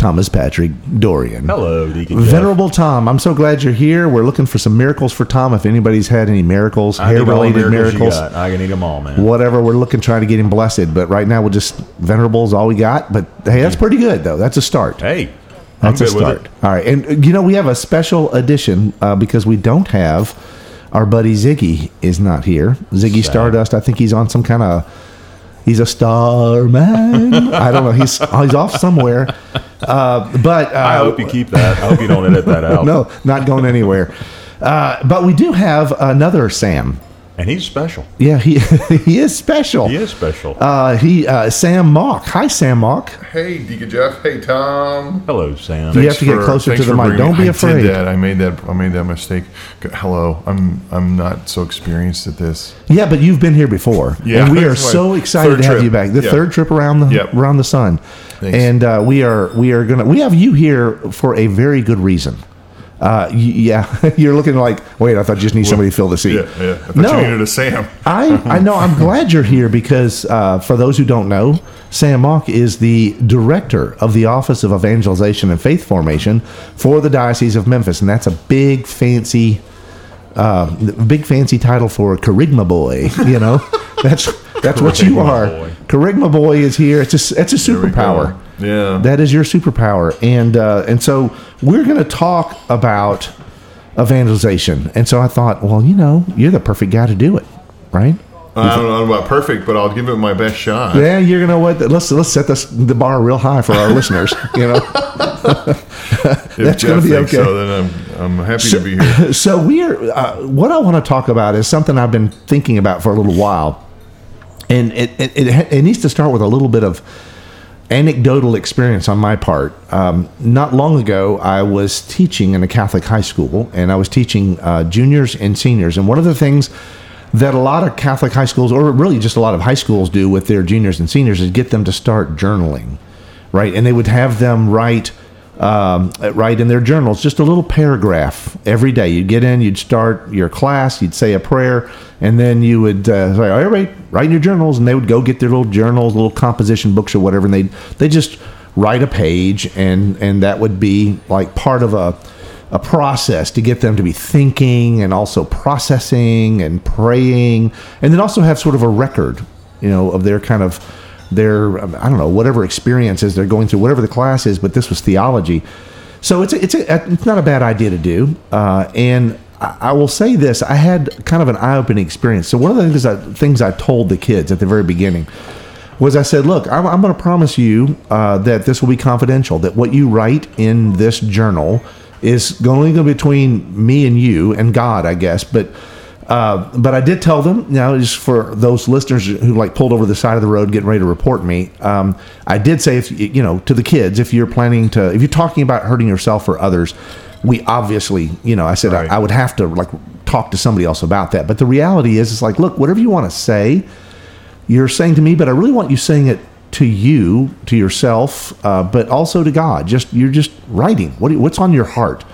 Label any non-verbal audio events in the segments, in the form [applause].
Thomas Patrick Dorian. Hello, Deacon Jeff. Venerable Tom, I'm so glad you're here. We're looking for some miracles for Tom. If anybody's had any miracles, I need all the hair-related miracles. miracles, got. I can eat them all, man. whatever, we're looking trying to get him blessed. But right now, we're just venerable is all we got. But hey, that's pretty good though. That's a start. Hey, That's a start. All right, and you know we have a special edition uh, because we don't have our buddy Ziggy is not here. Ziggy Sad. Stardust, I think he's on some kind of. He's a star man. I don't know. He's he's off somewhere. Uh, but uh, I hope you keep that. I hope you don't edit that out. [laughs] no, not going anywhere. Uh, but we do have another Sam. And he's special. Yeah, he [laughs] he is special. He is special. Uh, he uh, Sam Mock. Hi, Sam Mock. Hey, Deacon Jeff. Hey, Tom. Hello, Sam. You have to get closer thanks to the for mic. bringing- Don't be I afraid. did that. I made that. I made that mistake. G- Hello. I'm. I'm not so experienced at this. Yeah, but you've been here before, Yeah, and we are that's my so excited third to have trip. you back. The Yeah. third trip around the Yep. around the sun, Thanks. and uh, we are we are gonna we have you here for a very good reason. Uh, yeah, [laughs] you're looking like wait. I thought you just need somebody to fill the seat. Yeah. Yeah. I thought No. you needed a Sam. I, I know. I'm [laughs] glad you're here because uh, for those who don't know, Sam Mock is the director of the Office of Evangelization and Faith Formation for the Diocese of Memphis, and that's a big fancy, uh, big fancy title for a kerygma boy. You know, [laughs] that's that's what you are. boy. Kerygma boy is here. It's a it's a There we go. superpower. Yeah. That is your superpower, and uh, and so we're going to talk about evangelization. And so I thought, well, you know, you're the perfect guy to do it, right? I don't know about perfect, but I'll give it my best shot. Yeah, you're gonna what? Let's let's set this the bar real high for our [laughs] listeners. You know, [laughs] if that's Jeff gonna be okay. So then I'm. I'm happy to be here. [laughs] so we are. Uh, what I want to talk about is something I've been thinking about for a little while, and it it, it, it needs to start with a little bit of anecdotal experience on my part. Um, not long ago, I was teaching in a Catholic high school, and I was teaching uh, juniors and seniors. And one of the things that a lot of Catholic high schools, or really just a lot of high schools, do with their juniors and seniors is get them to start journaling, right? And they would have them write. Um, write in their journals just a little paragraph every day. You'd get in, you'd start your class, you'd say a prayer, and then you would uh, say, "All right, write in your journals," and they would go get their little journals, little composition books or whatever, and they they just write a page, and and that would be like part of a a process to get them to be thinking and also processing and praying, and then also have sort of a record, you know, of their kind of their I don't know whatever experiences they're going through, whatever the class is. But this was theology, so it's a, it's a, it's not a bad idea to do. Uh, and I, I will say this: I had kind of an eye opening experience. So one of the things I, things I told the kids at the very beginning was I said, look, I'm, I'm going to promise you uh, that this will be confidential. That what you write in this journal is only going to be between me and you and God, I guess. But uh, but I did tell them, now just for those listeners who like pulled over the side of the road getting ready to report me, um, I did say, if you know, to the kids, if you're planning to, if you're talking about hurting yourself or others, we obviously, you know, I said Right. I, I would have to like talk to somebody else about that. But the reality is, it's like, look, whatever you want to say, you're saying to me, but I really want you saying it to you, to yourself, uh, but also to God. Just you're just writing. What what's on your heart?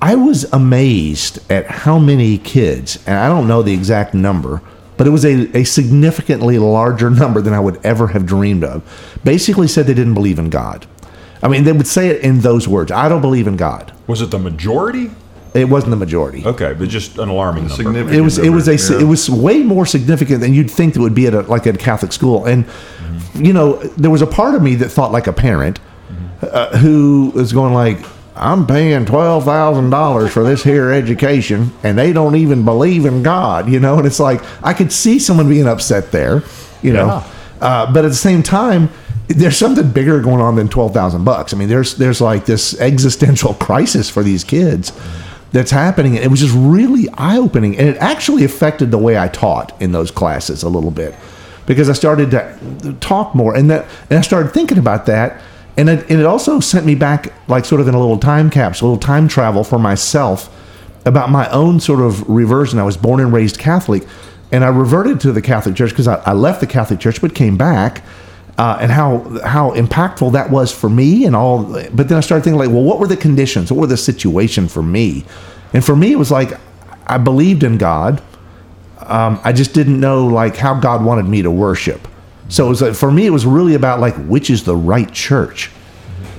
I was amazed at how many kids, and I don't know the exact number, but it was a, a significantly larger [laughs] number than I would ever have dreamed of. Basically, said they didn't believe in God. I mean, they would say it in those words I don't believe in God. Was it the majority? It wasn't the majority. Okay, but just an alarming number. Significant. It was it was a yeah. it was way more significant than you'd think it would be at a, like at a Catholic school. And you know, there was a part of me that thought like a parent uh, who was going like, "I'm paying twelve thousand dollars for this here education, and they don't even believe in God." You know, and it's like I could see someone being upset there. You know, Yeah. uh, but at the same time. There's something bigger going on than twelve thousand bucks. I mean, there's there's like this existential [laughs] crisis for these kids that's happening. It was just really eye opening, and it actually affected the way I taught in those classes a little bit because I started to talk more, and that and I started thinking about that. And it, and it also sent me back, like sort of in a little time capsule, a little time travel for myself about my own sort of reversion. I was born and raised Catholic, and I reverted to the Catholic Church because I, I left the Catholic Church, but came back. Uh, and how how impactful that was for me and all but then I started thinking like well what were the conditions what were the situation for me and for me it was like I believed in God um, I just didn't know like how God wanted me to worship so it was like, for me it was really about like which is the right church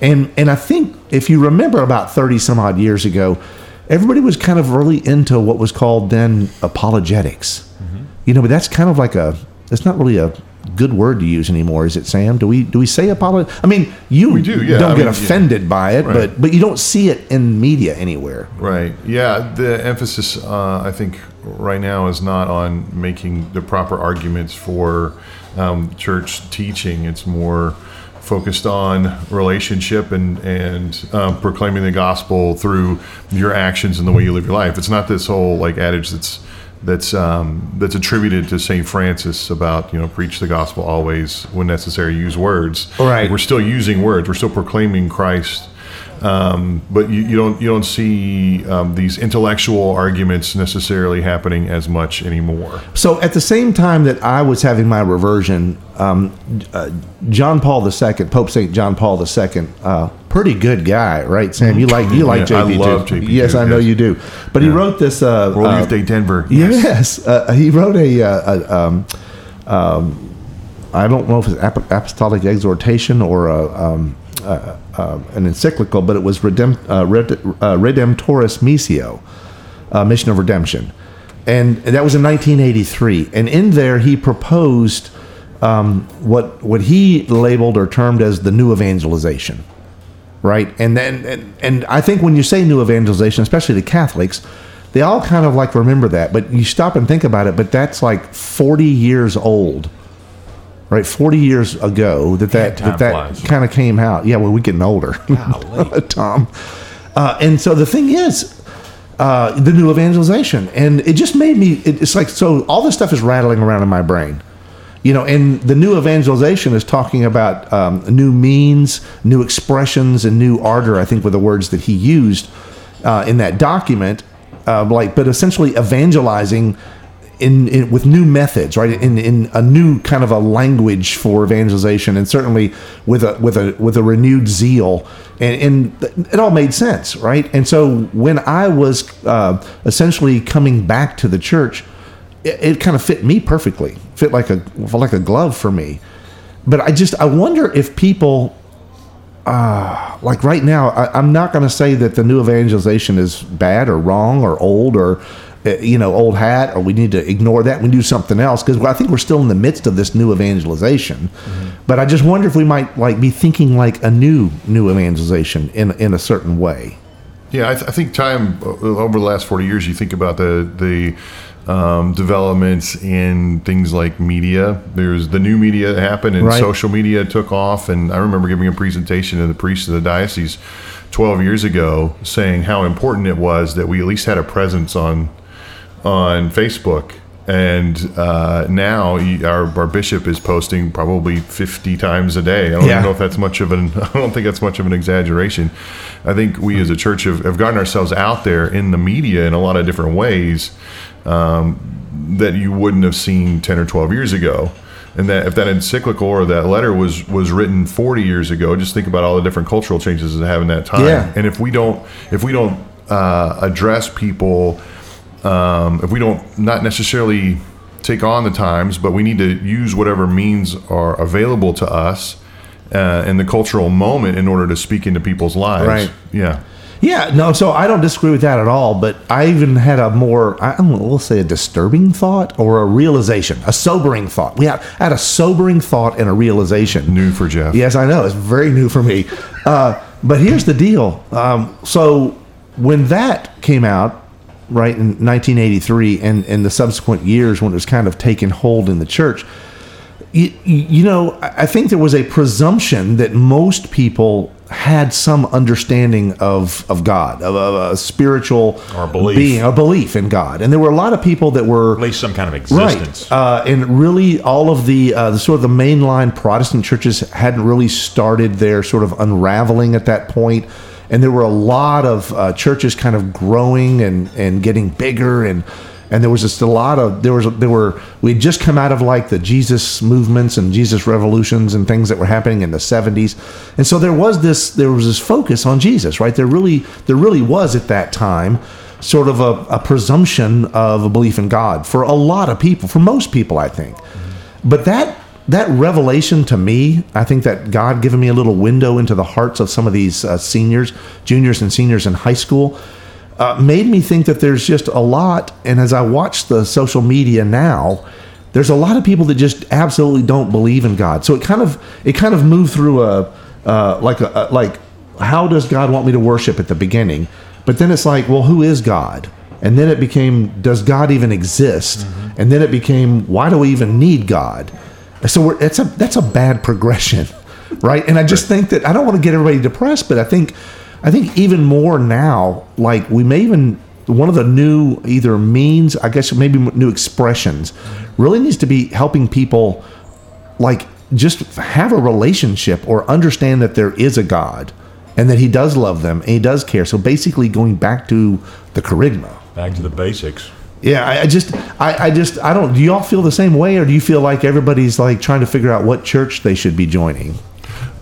and and I think if you remember about 30 some odd years ago everybody was kind of really into what was called then apologetics you know but that's kind of like a that's not really a good word to use anymore is it sam do we do we say apology i mean you We do, yeah. don't I get mean, offended by it Right. but but you don't see it in media anywhere Right. Yeah. The emphasis, uh, I think, right now is not on making the proper arguments for um, church teaching. It's more focused on relationship and and um, proclaiming the gospel through your actions and the way you live your life. It's not this whole like adage that's that's um, that's attributed to Saint Francis about you know preach the gospel always when necessary use words. Right. We're still using words. We're still proclaiming Christ um, but you, you don't you don't see um, these intellectual arguments necessarily happening as much anymore. So at the same time that I was having my reversion, um, uh, John Paul II, Pope Saint John Paul II, uh, pretty good guy, right, Sam? You like you like Yeah, I love. JP Yes, I know yes. you do. But he wrote this. Uh, World uh, Youth Day Denver. [laughs] Yes, uh, he wrote a, uh, a um, um, I don't know if it's ap- apostolic exhortation or a, um, uh, uh, an encyclical, but it was Redem- uh, Red- uh, Redemptoris Missio, uh, Mission of Redemption, and that was in 1983. And in there, he proposed um, what what he labeled or termed as the new evangelization right? And then and, and I think when you say new evangelization, especially to Catholics, they all kind of like remember that. But you stop and think about it, but that's like 40 years old. Right, 40 years ago that that time that, that kind of came out. Yeah, well, we're getting older, [laughs] Tom. Uh, and so the thing is, uh, the new evangelization, and it just made me. It, it's like so. All this stuff is rattling around in my brain, you know. And the new evangelization is talking about um, new means, new expressions, and new ardor. I think were the words that he used uh, in that document. Uh, like, but essentially evangelizing in, in with new methods, right? In in a new kind of a language for evangelization, and certainly with a with a with a renewed zeal, and, and it all made sense, right? And so when I was uh, essentially coming back to the church, it, it kind of fit me perfectly, fit like a like a glove for me. But I just I wonder if people like right now, I, I'm not going to say that the new evangelization is bad or wrong or old or uh, you know old hat or we need to ignore that and do something else because I think we're still in the midst of this new evangelization. But I just wonder if we might like be thinking like a new new evangelization in in a certain way. Yeah, I, th- I think time uh, over the last forty years, you think about the the um, developments in things like media. There's the new media that happened, and Right. social media took off. And I remember giving a presentation to the priests of the diocese twelve years ago, saying how important it was that we at least had a presence on on Facebook. And uh, now he- our, our bishop is posting probably 50 times a day. I don't Yeah. even know if that's much of an. [laughs] I don't think that's much of an exaggeration. I think we as a church have, have gotten ourselves out there in the media in a lot of different ways um, that you wouldn't have seen 10 or 12 years ago. And that if that encyclical or that letter was was written 40 years ago, just think about all the different cultural changes that have in that time. Yeah. And if we don't if we don't uh, address people um, if we don't not necessarily take on the times, but we need to use whatever means are available to us uh, in the cultural moment in order to speak into people's lives. Right. Yeah. Yeah, no, so I don't disagree with that at all. But I even had a more, I don't know, we'll say a disturbing thought or a realization, a sobering thought. We had, I had a sobering thought and a realization. New for Jeff. Yes, I know. It's very new for me. Uh, but here's the deal. Um, so when that came out, right, in 1983 and, and the subsequent years when it was kind of taken hold in the church, you, you know, I think there was a presumption that most people had some understanding of of God, of, of a spiritual Or belief. being, a belief in God, and there were a lot of people that were At least some kind of existence. Right. Uh, and really, all of the, uh, the sort of the mainline Protestant churches hadn't really started their sort of unraveling at that point. And there were a lot of uh, churches kind of growing and, and getting bigger. And, and there was just a lot of, there was, there were, we'd just come out of like the Jesus movements and Jesus revolutions and things that were happening in the 70s. And so there was this, there was this focus on Jesus, right? There really, there really was at that time sort of a, a presumption of a belief in God for a lot of people, for most people, I think. But that that revelation to me, I think that God given me a little window into the hearts of some of these uh, seniors, juniors, and seniors in high school, uh, made me think that there's just a lot. And as I watch the social media now, there's a lot of people that just absolutely don't believe in God. So it kind of it kind of moved through a uh, like a, a like how does God want me to worship at the beginning, but then it's like well who is God, and then it became does God even exist, and then it became why do we even need God? So we're, it's a that's a bad progression, right? And I just think that I don't want to get everybody depressed, but I think I think even more now, like we may even one of the new either means, I guess maybe new expressions, really needs to be helping people like just have a relationship or understand that there is a God and that He does love them and He does care. So basically, going back to the kerygma. Back to the basics. Yeah, I, I just, I, I just, I don't. Do y'all feel the same way, or do you feel like everybody's like trying to figure out what church they should be joining?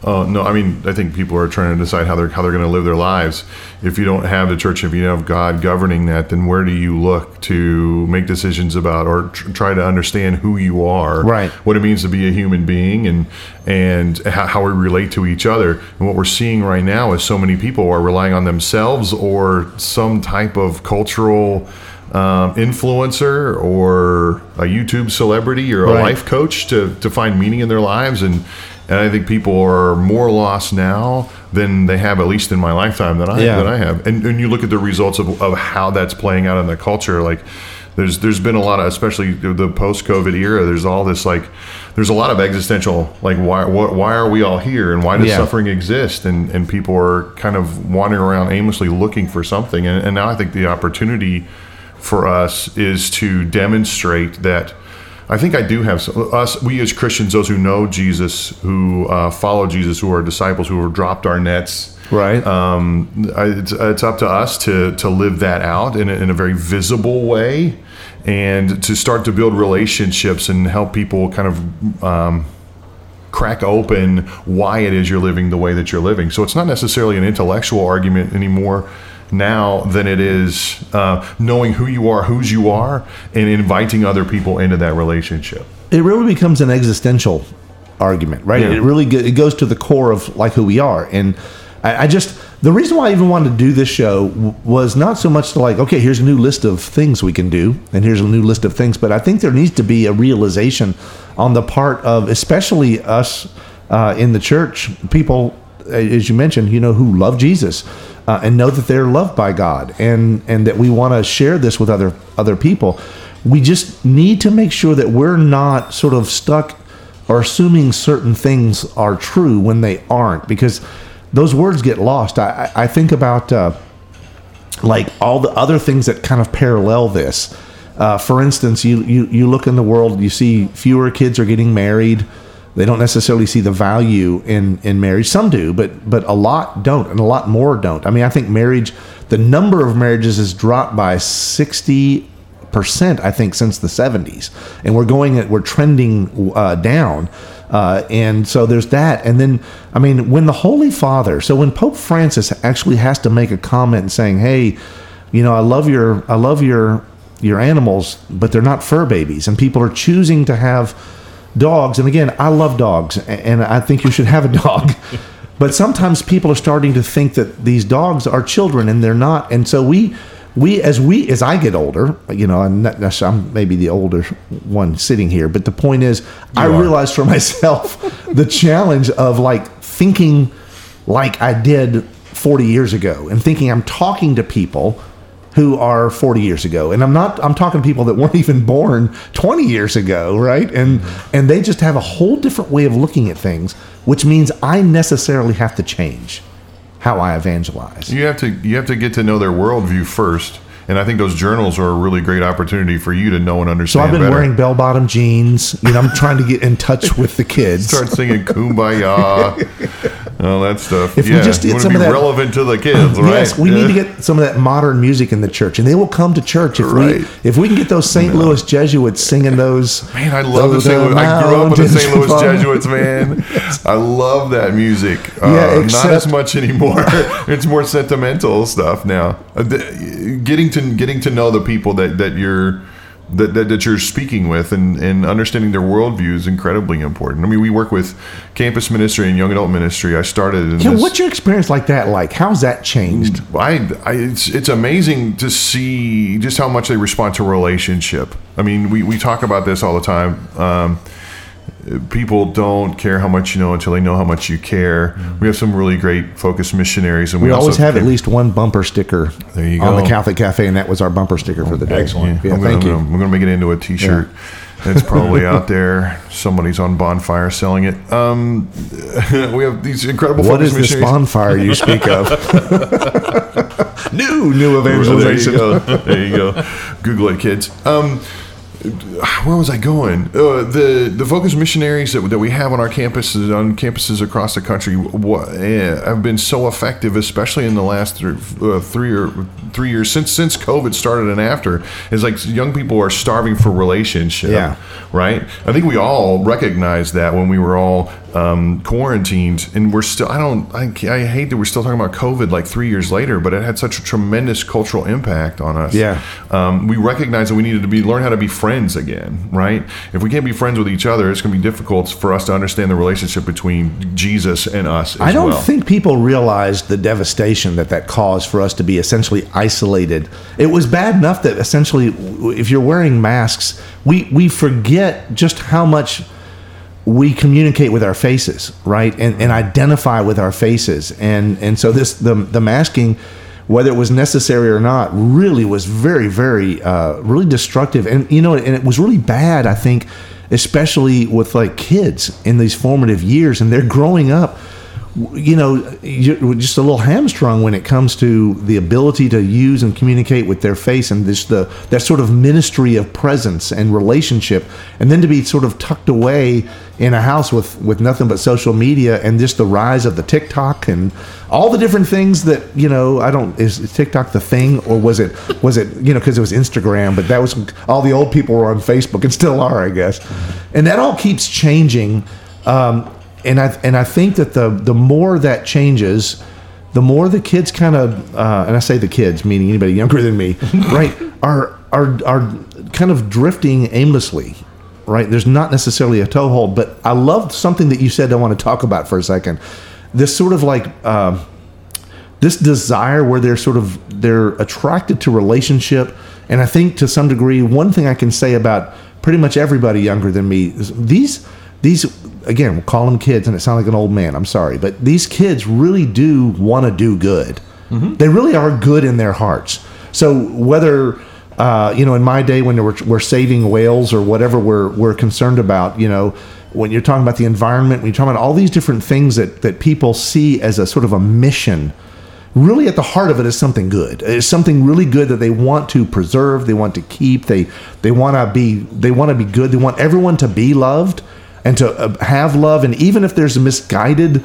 Uh, no, I mean, I think people are trying to decide how they're how they're going to live their lives. If you don't have the church, if you don't have God governing that, then where do you look to make decisions about or tr- try to understand who you are, Right. What it means to be a human being, and and how, how we relate to each other. And what we're seeing right now is so many people are relying on themselves or some type of cultural. Um, influencer or a YouTube celebrity or a Right. life coach to, to find meaning in their lives and and I think people are more lost now than they have at least in my lifetime that I Yeah. that I have. And and you look at the results of, of how that's playing out in the culture, like there's there's been a lot of especially the post COVID era. There's all this like there's a lot of existential like why what, why are we all here and why does Yeah. suffering exist and and people are kind of wandering around aimlessly looking for something and, and now I think the opportunity for us is to demonstrate that I think I do have some, us, we as Christians, those who know Jesus, who uh, follow Jesus, who are disciples, who have dropped our nets. Right. Um, I- it's, it's up to us to to live that out in a, in a very visible way, and to start to build relationships and help people kind of um, crack open why it is you're living the way that you're living. So it's not necessarily an intellectual argument anymore now than it is uh, knowing who you are, whose you are, and inviting other people into that relationship. it really becomes an existential argument, right? Yeah. It really go, it goes to the core of like who we are, and I, I just the reason why I even wanted to do this show w- was not so much to like, okay, here's a new list of things we can do, and here's a new list of things, but I think there needs to be a realization on the part of especially us uh, in the church, people, as you mentioned, you know, who love Jesus. Uh, and know that they're loved by God, and and that we want to share this with other other people. We just need to make sure that we're not sort of stuck or assuming certain things are true when they aren't, because those words get lost. I, I I think about uh, like all the other things that kind of parallel this. Uh, for instance, you, you you look in the world, you see fewer kids are getting married. They don't necessarily see the value in in marriage. Some do, but but a lot don't, and a lot more don't. I mean, I think marriage, the number of marriages has dropped by sixty percent. I think since the seventies, and we're going at we're trending uh, down. Uh, and so there's that. And then, I mean, when the Holy Father, so when Pope Francis actually has to make a comment saying, "Hey, you know, I love your, I love your, your animals, but they're not fur babies," and people are choosing to have dogs. And again, I love dogs, and I think you should have a dog. [laughs] but sometimes people are starting to think that these dogs are children, and they're not. And so we. We as we as I get older, you know, I'm not I'm maybe the older one sitting here, but the point is, I are. realized for myself [laughs] the challenge of like thinking like I did 40 years ago and thinking I'm talking to people who are 40 years ago and I'm not I'm talking to people that weren't [laughs] even born 20 years ago right and and they just have a whole different way of looking at things which means I necessarily have to change how I evangelize. You have to you have to get to know their worldview first, and I think those journals are a really great opportunity for you to know and understand. So. I've been better. wearing bell bottom jeans. You know, I'm trying to get in touch with the kids. Start singing [laughs] "Kumbaya," all that stuff. If we just get some of that- relevant to the kids, [clears throat] right? Yes, we Yeah. need to get some of that modern music in the church, and they will come to church if Right. we if we can get those St. Louis Jesuits singing those. Man, I love the those, St. uh, Louis. I grew up with the St. Louis Jesuits, man. I love that music. [laughs] Uh, Yeah, not as much anymore. [laughs] it's more sentimental stuff now. Uh, the- Getting to getting to know the people that that you're. That, that, that you're speaking with and, and understanding their worldview is incredibly important. I mean, we work with campus ministry and young adult ministry. I started in Yeah, this. what's your experience like that? Like, how's that changed? I, I it's it's amazing to see just how much they respond to relationship. I mean, we, we talk about this all the time. Um, people don't care how much you know until they know how much you care. We have some really great focused missionaries, and we, We always have at least one bumper sticker There you go. on the Catholic Cafe, and that was our bumper sticker for the day. Excellent. Yeah, I'm gonna, thank I'm you. Gonna, I'm gonna make it into a T-shirt. It's probably out [laughs] there. Somebody's on bonfire selling it. Um, [laughs] we have these incredible. What is this missionaries. bonfire you speak of? [laughs] new, new evangelization. There you go. There you go. Google it, kids. Um, where was I going? Uh, the the focus missionaries that, that we have on our campuses on campuses across the country what, eh, have been so effective, especially in the last th- uh, three or three years since since COVID started and after. Is like young people are starving for relationship. Yeah. Right. I think we all recognized that when we were all um, quarantined, and we're still. I don't. I, I hate that we're still talking about COVID like three years later, but it had such a tremendous cultural impact on us. Yeah. Um, we recognize that we needed to be learn how to be friends again, right? If we can't be friends with each other, it's going to be difficult for us to understand the relationship between Jesus and us. As I don't well. think people realized the devastation that that caused for us to be essentially isolated. It was bad enough that essentially, if you're wearing masks, we we forget just how much we communicate with our faces, right, and and identify with our faces, and and so this the the masking. Whether it was necessary or not, really was very, very, uh, really destructive, and you know, and it was really bad. I think, especially with like kids in these formative years, and they're growing up you know, you're just a little hamstrung when it comes to the ability to use and communicate with their face and this the that sort of ministry of presence and relationship, and then to be sort of tucked away in a house with with nothing but social media and just the rise of the TikTok and all the different things that you know. I don't is TikTok the thing or was it was it you know because it was Instagram, but that was all the old people were on Facebook and still are, I guess, and that all keeps changing. Um, and I and I think that the the more that changes, the more the kids kind of uh, and I say the kids, meaning anybody younger than me, [laughs] right, are are are kind of drifting aimlessly, right? There's not necessarily a toehold, but I love something that you said. I want to talk about for a second. This sort of like. Um, this desire where they're sort of they're attracted to relationship and i think to some degree one thing i can say about pretty much everybody younger than me is these these again we'll call them kids and it sounds like an old man i'm sorry but these kids really do want to do good they really are good in their hearts so whether uh, you know in my day when we're, we're saving whales or whatever we're, we're concerned about you know when you're talking about the environment when you're talking about all these different things that, that people see as a sort of a mission really at the heart of it is something good. It's something really good that they want to preserve, they want to keep, they they want to be they want to be good. They want everyone to be loved and to uh, have love and even if there's misguided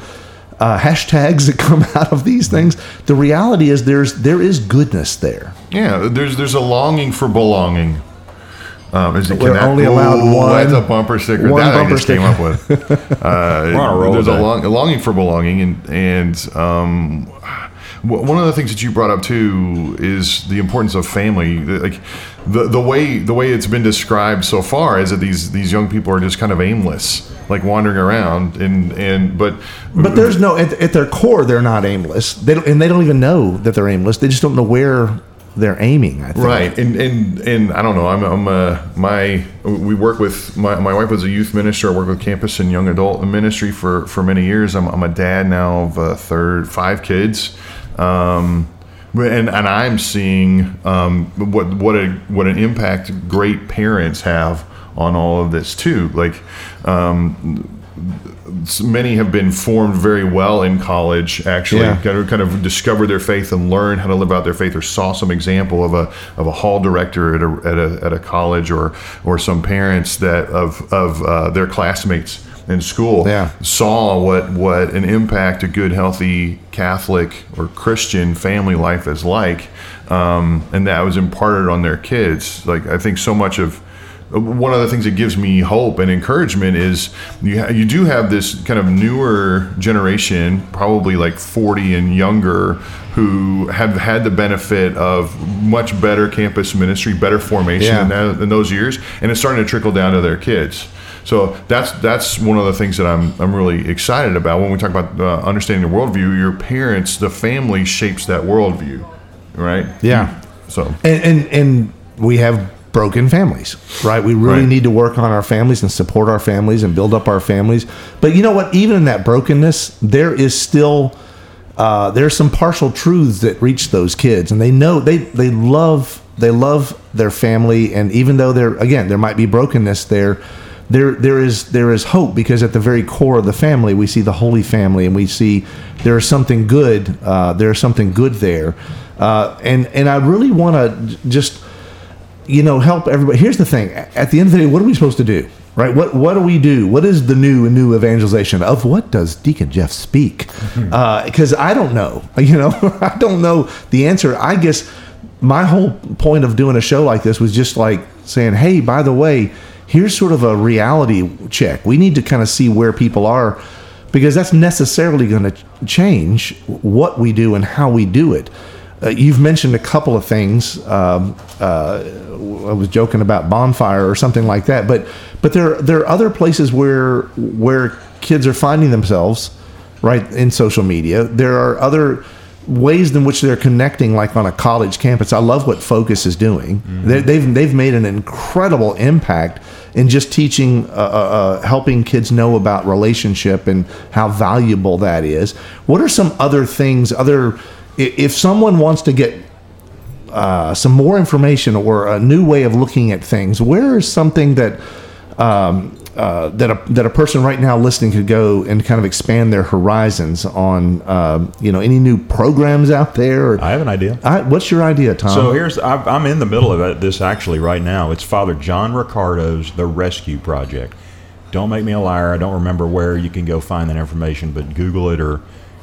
uh, hashtags that [laughs] come out of these things, the reality is there's there is goodness there. Yeah, there's there's a longing for belonging. Um, is it, We're only allowed Ooh, one- That's a bumper sticker one that bumper I just came up with. Uh, [laughs] We're on a roll there's a, long, a longing for belonging, and and um, w- one of the things that you brought up too is the importance of family. Like the the way the way it's been described so far is that these these young people are just kind of aimless, like wandering around, and and but But there's no at, at their core they're not aimless. They don't, and they don't even know that they're aimless. They just don't know where they're aiming. I think. Right, and and and I don't know. I'm I'm uh, my we work with my, my wife was a youth minister. I worked with campus and young adult ministry for for many years. I'm I'm a dad now of a third five kids. Um, and and I'm seeing um, what what a what an impact great parents have on all of this too. Like um, many have been formed very well in college. Actually, Yeah. kind of kind of discovered their faith and learn how to live out their faith, or saw some example of a of a hall director at a at a, at a college, or or some parents that of of uh, their classmates in school Yeah. saw what what an impact a good, healthy Catholic or Christian family life is like, um, and that was imparted on their kids. Like I think so much of one of the things that gives me hope and encouragement is you ha- you do have this kind of newer generation, probably like 40 and younger, who have had the benefit of much better campus ministry, better formation Yeah. in, that, in those years, and it's starting to trickle down to their kids. So that's that's one of the things that I'm I'm really excited about when we talk about uh, understanding the worldview. Your parents, the family shapes that worldview, right? Yeah. So and and, and we have broken families right we really Right. need to work on our families and support our families and build up our families but you know what even in that brokenness there is still uh, there's some partial truths that reach those kids and they know they they love they love their family and even though they're again there might be brokenness there there there is there is hope because at the very core of the family we see the holy family and we see there is something good uh, there's something good there. Uh, and and I really want to just you know help everybody. Here's the thing. At the end of the day what are we supposed to do right? What what do we do? What is the new and new evangelization? Of what does deacon jeff speak? Because i don't know [laughs] you know? [laughs] I don't know the answer. I guess my whole point of doing a show like this was just like saying hey by the way here's sort of a reality check we need to kind of see where people are because that's necessarily going to change what we do and how we do it uh, you've mentioned a couple of things. Um, uh, I was joking about bonfire or something like that, but but there there are other places where where kids are finding themselves, right in social media. There are other ways in which they're connecting, like on a college campus. I love what Focus is doing. They, they've they've made an incredible impact in just teaching, uh, uh, uh, helping kids know about relationship and how valuable that is. What are some other things? Other if someone wants to get uh, some more information or a new way of looking at things, where is something that um, uh, that a that a person right now listening could go and kind of expand their horizons on? Um, you know, any new programs out there? Or, I have an idea. I, what's your idea, Tom? So here's I'm I'm in the middle of this actually right now. It's Father John Riccardo's The Rescue Project. Don't make me a liar. I don't remember where you can go find that information, but Google it or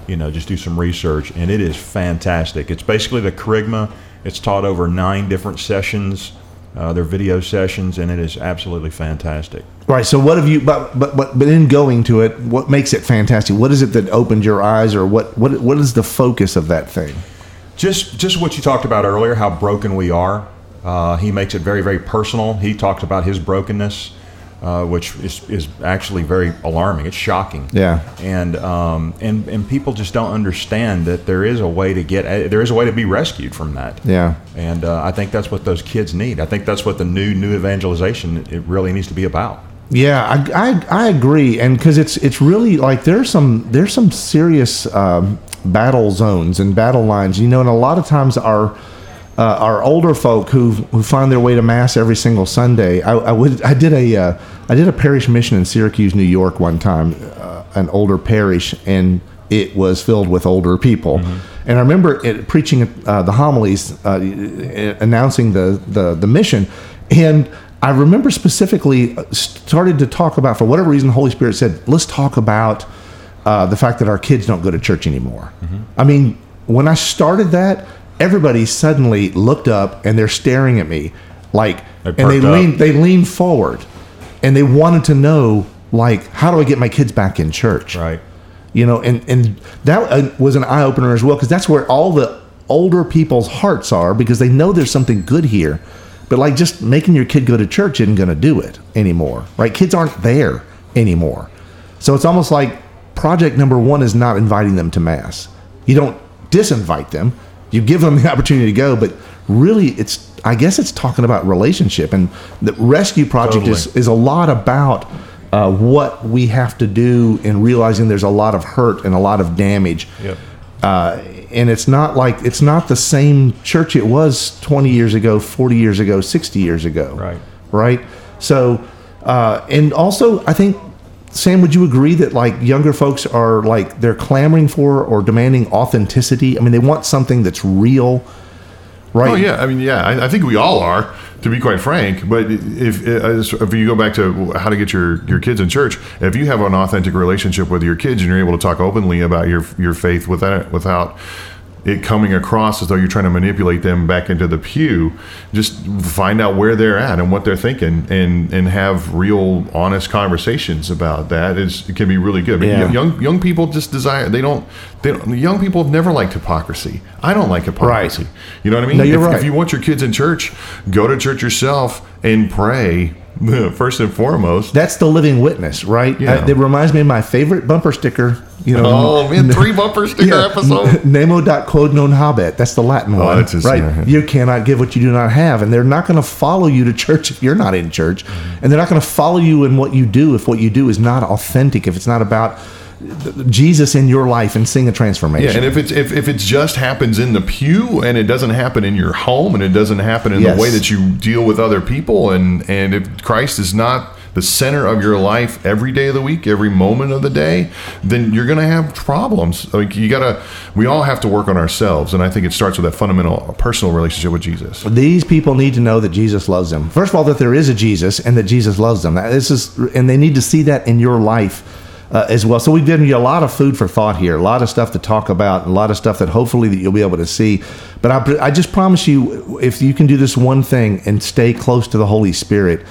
you know just do some research, and it is fantastic. It's basically the Kerygma. It's taught over nine different sessions. Uh, they're video sessions, and it is absolutely fantastic. Right. So, what have you? But but but but in going to it, what makes it fantastic? What is it that opened your eyes, or what what what is the focus of that thing? just just what you talked about earlier, how broken we are. Uh, he makes it very very personal. He talked about his brokenness, uh, which is, is actually very alarming. It's shocking. Yeah. And um, and and people just don't understand that there is a way to get uh, there is a way to be rescued from that. Yeah. And uh, I think that's what those kids need. I think that's what the new new evangelization it really needs to be about. Yeah, I, I, I agree, and because it's it's really like there's some there's some serious um, battle zones and battle lines, you know, and a lot of times our uh, our older folk who who find their way to mass every single Sunday. I, I would I did a uh, I did a parish mission in Syracuse, New York, one time, uh, an older parish, and it was filled with older people. And I remember it, preaching uh, the homilies, uh, announcing the, the the mission, and I remember specifically uh, started to talk about, for whatever reason, the Holy Spirit said, let's talk about uh, the fact that our kids don't go to church anymore. I mean, when I started that, everybody suddenly looked up and they're staring at me like, They and they leaned, they leaned forward and they wanted to know, like, how do I get my kids back in church? Right. you know and and that uh, was an eye opener as well because that's where all the older people's hearts are because they know there's something good here but like just making your kid go to church isn't going to do it anymore right kids aren't there anymore so it's almost like project number one is not inviting them to mass you don't disinvite them you give them the opportunity to go but really it's i guess it's talking about relationship and the rescue project is, is a lot about uh, what we have to do in realizing there's a lot of hurt and a lot of damage. Yep. Uh, and it's not like it's not the same church it was 20 years ago, 40 years ago, 60 years ago. Right. Right. So, uh, and also, I think Sam, would you agree that like younger folks are like they're clamoring for or demanding authenticity? I mean, they want something that's real, right? Oh yeah, I mean yeah, I, I think we all are, to be quite frank. But if if you go back to how to get your your kids in church, if you have an authentic relationship with your kids and you're able to talk openly about your your faith without without it coming across as though you're trying to manipulate them back into the pew. Just find out where they're at and what they're thinking, and and have real, honest conversations about that. Is it can be really good. But Yeah. young young people just desire. They don't. They don't, young people have never liked hypocrisy. I don't like hypocrisy. You know what I mean? No, you're if, right. if you want your kids in church, go to church yourself and pray [laughs] first and foremost. That's the living witness, right? Yeah. Uh, it reminds me of my favorite bumper sticker. You know, Oh man, three [laughs] bumper sticker episode. [laughs] Nemo dat quod non habet. That's the Latin one, Oh, that's right? yeah. You cannot give what you do not have, and they're not going to follow you to church if you're not in church, and they're not going to follow you in what you do if what you do is not authentic. If it's not about Jesus in your life and seeing a transformation. Yeah, and if it's if, if it just happens in the pew and it doesn't happen in your home and it doesn't happen in Yes. the way that you deal with other people and and if Christ is not the center of your life every day of the week, every moment of the day, then you're going to have problems. Like you got to we all have to work on ourselves and I think it starts with that fundamental personal relationship with Jesus. These people need to know that Jesus loves them. First of all, that there is a Jesus and that Jesus loves them. This is, and they need to see that in your life uh, as well. So we've given you a lot of food for thought here, a lot of stuff to talk about, a lot of stuff that hopefully that you'll be able to see. But I, I just promise you, if you can do this one thing and stay close to the Holy Spirit.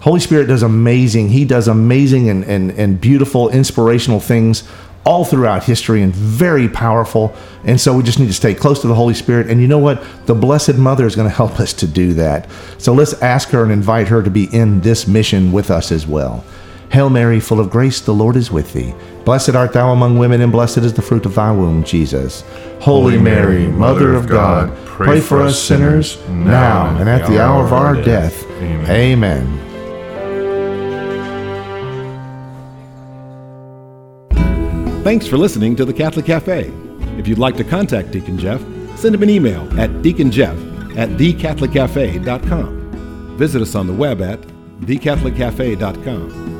Holy Spirit does amazing. He does amazing and, and, and beautiful, inspirational things all throughout history and very powerful. And so we just need to stay close to the Holy Spirit. And you know what? The Blessed Mother is going to help us to do that. So let's ask her and invite her to be in this mission with us as well. Hail Mary, full of grace, the Lord is with thee. Blessed art thou among women, and blessed is the fruit of thy womb, Jesus. Holy Mary, Mother of God, pray for us sinners now and at the hour of our death. Amen. Amen. Thanks for listening to the Catholic Cafe. If you'd like to contact Deacon Jeff, send him an email at deaconjeff at thecatholiccafe.com. Visit us on the web at thecatholiccafe.com.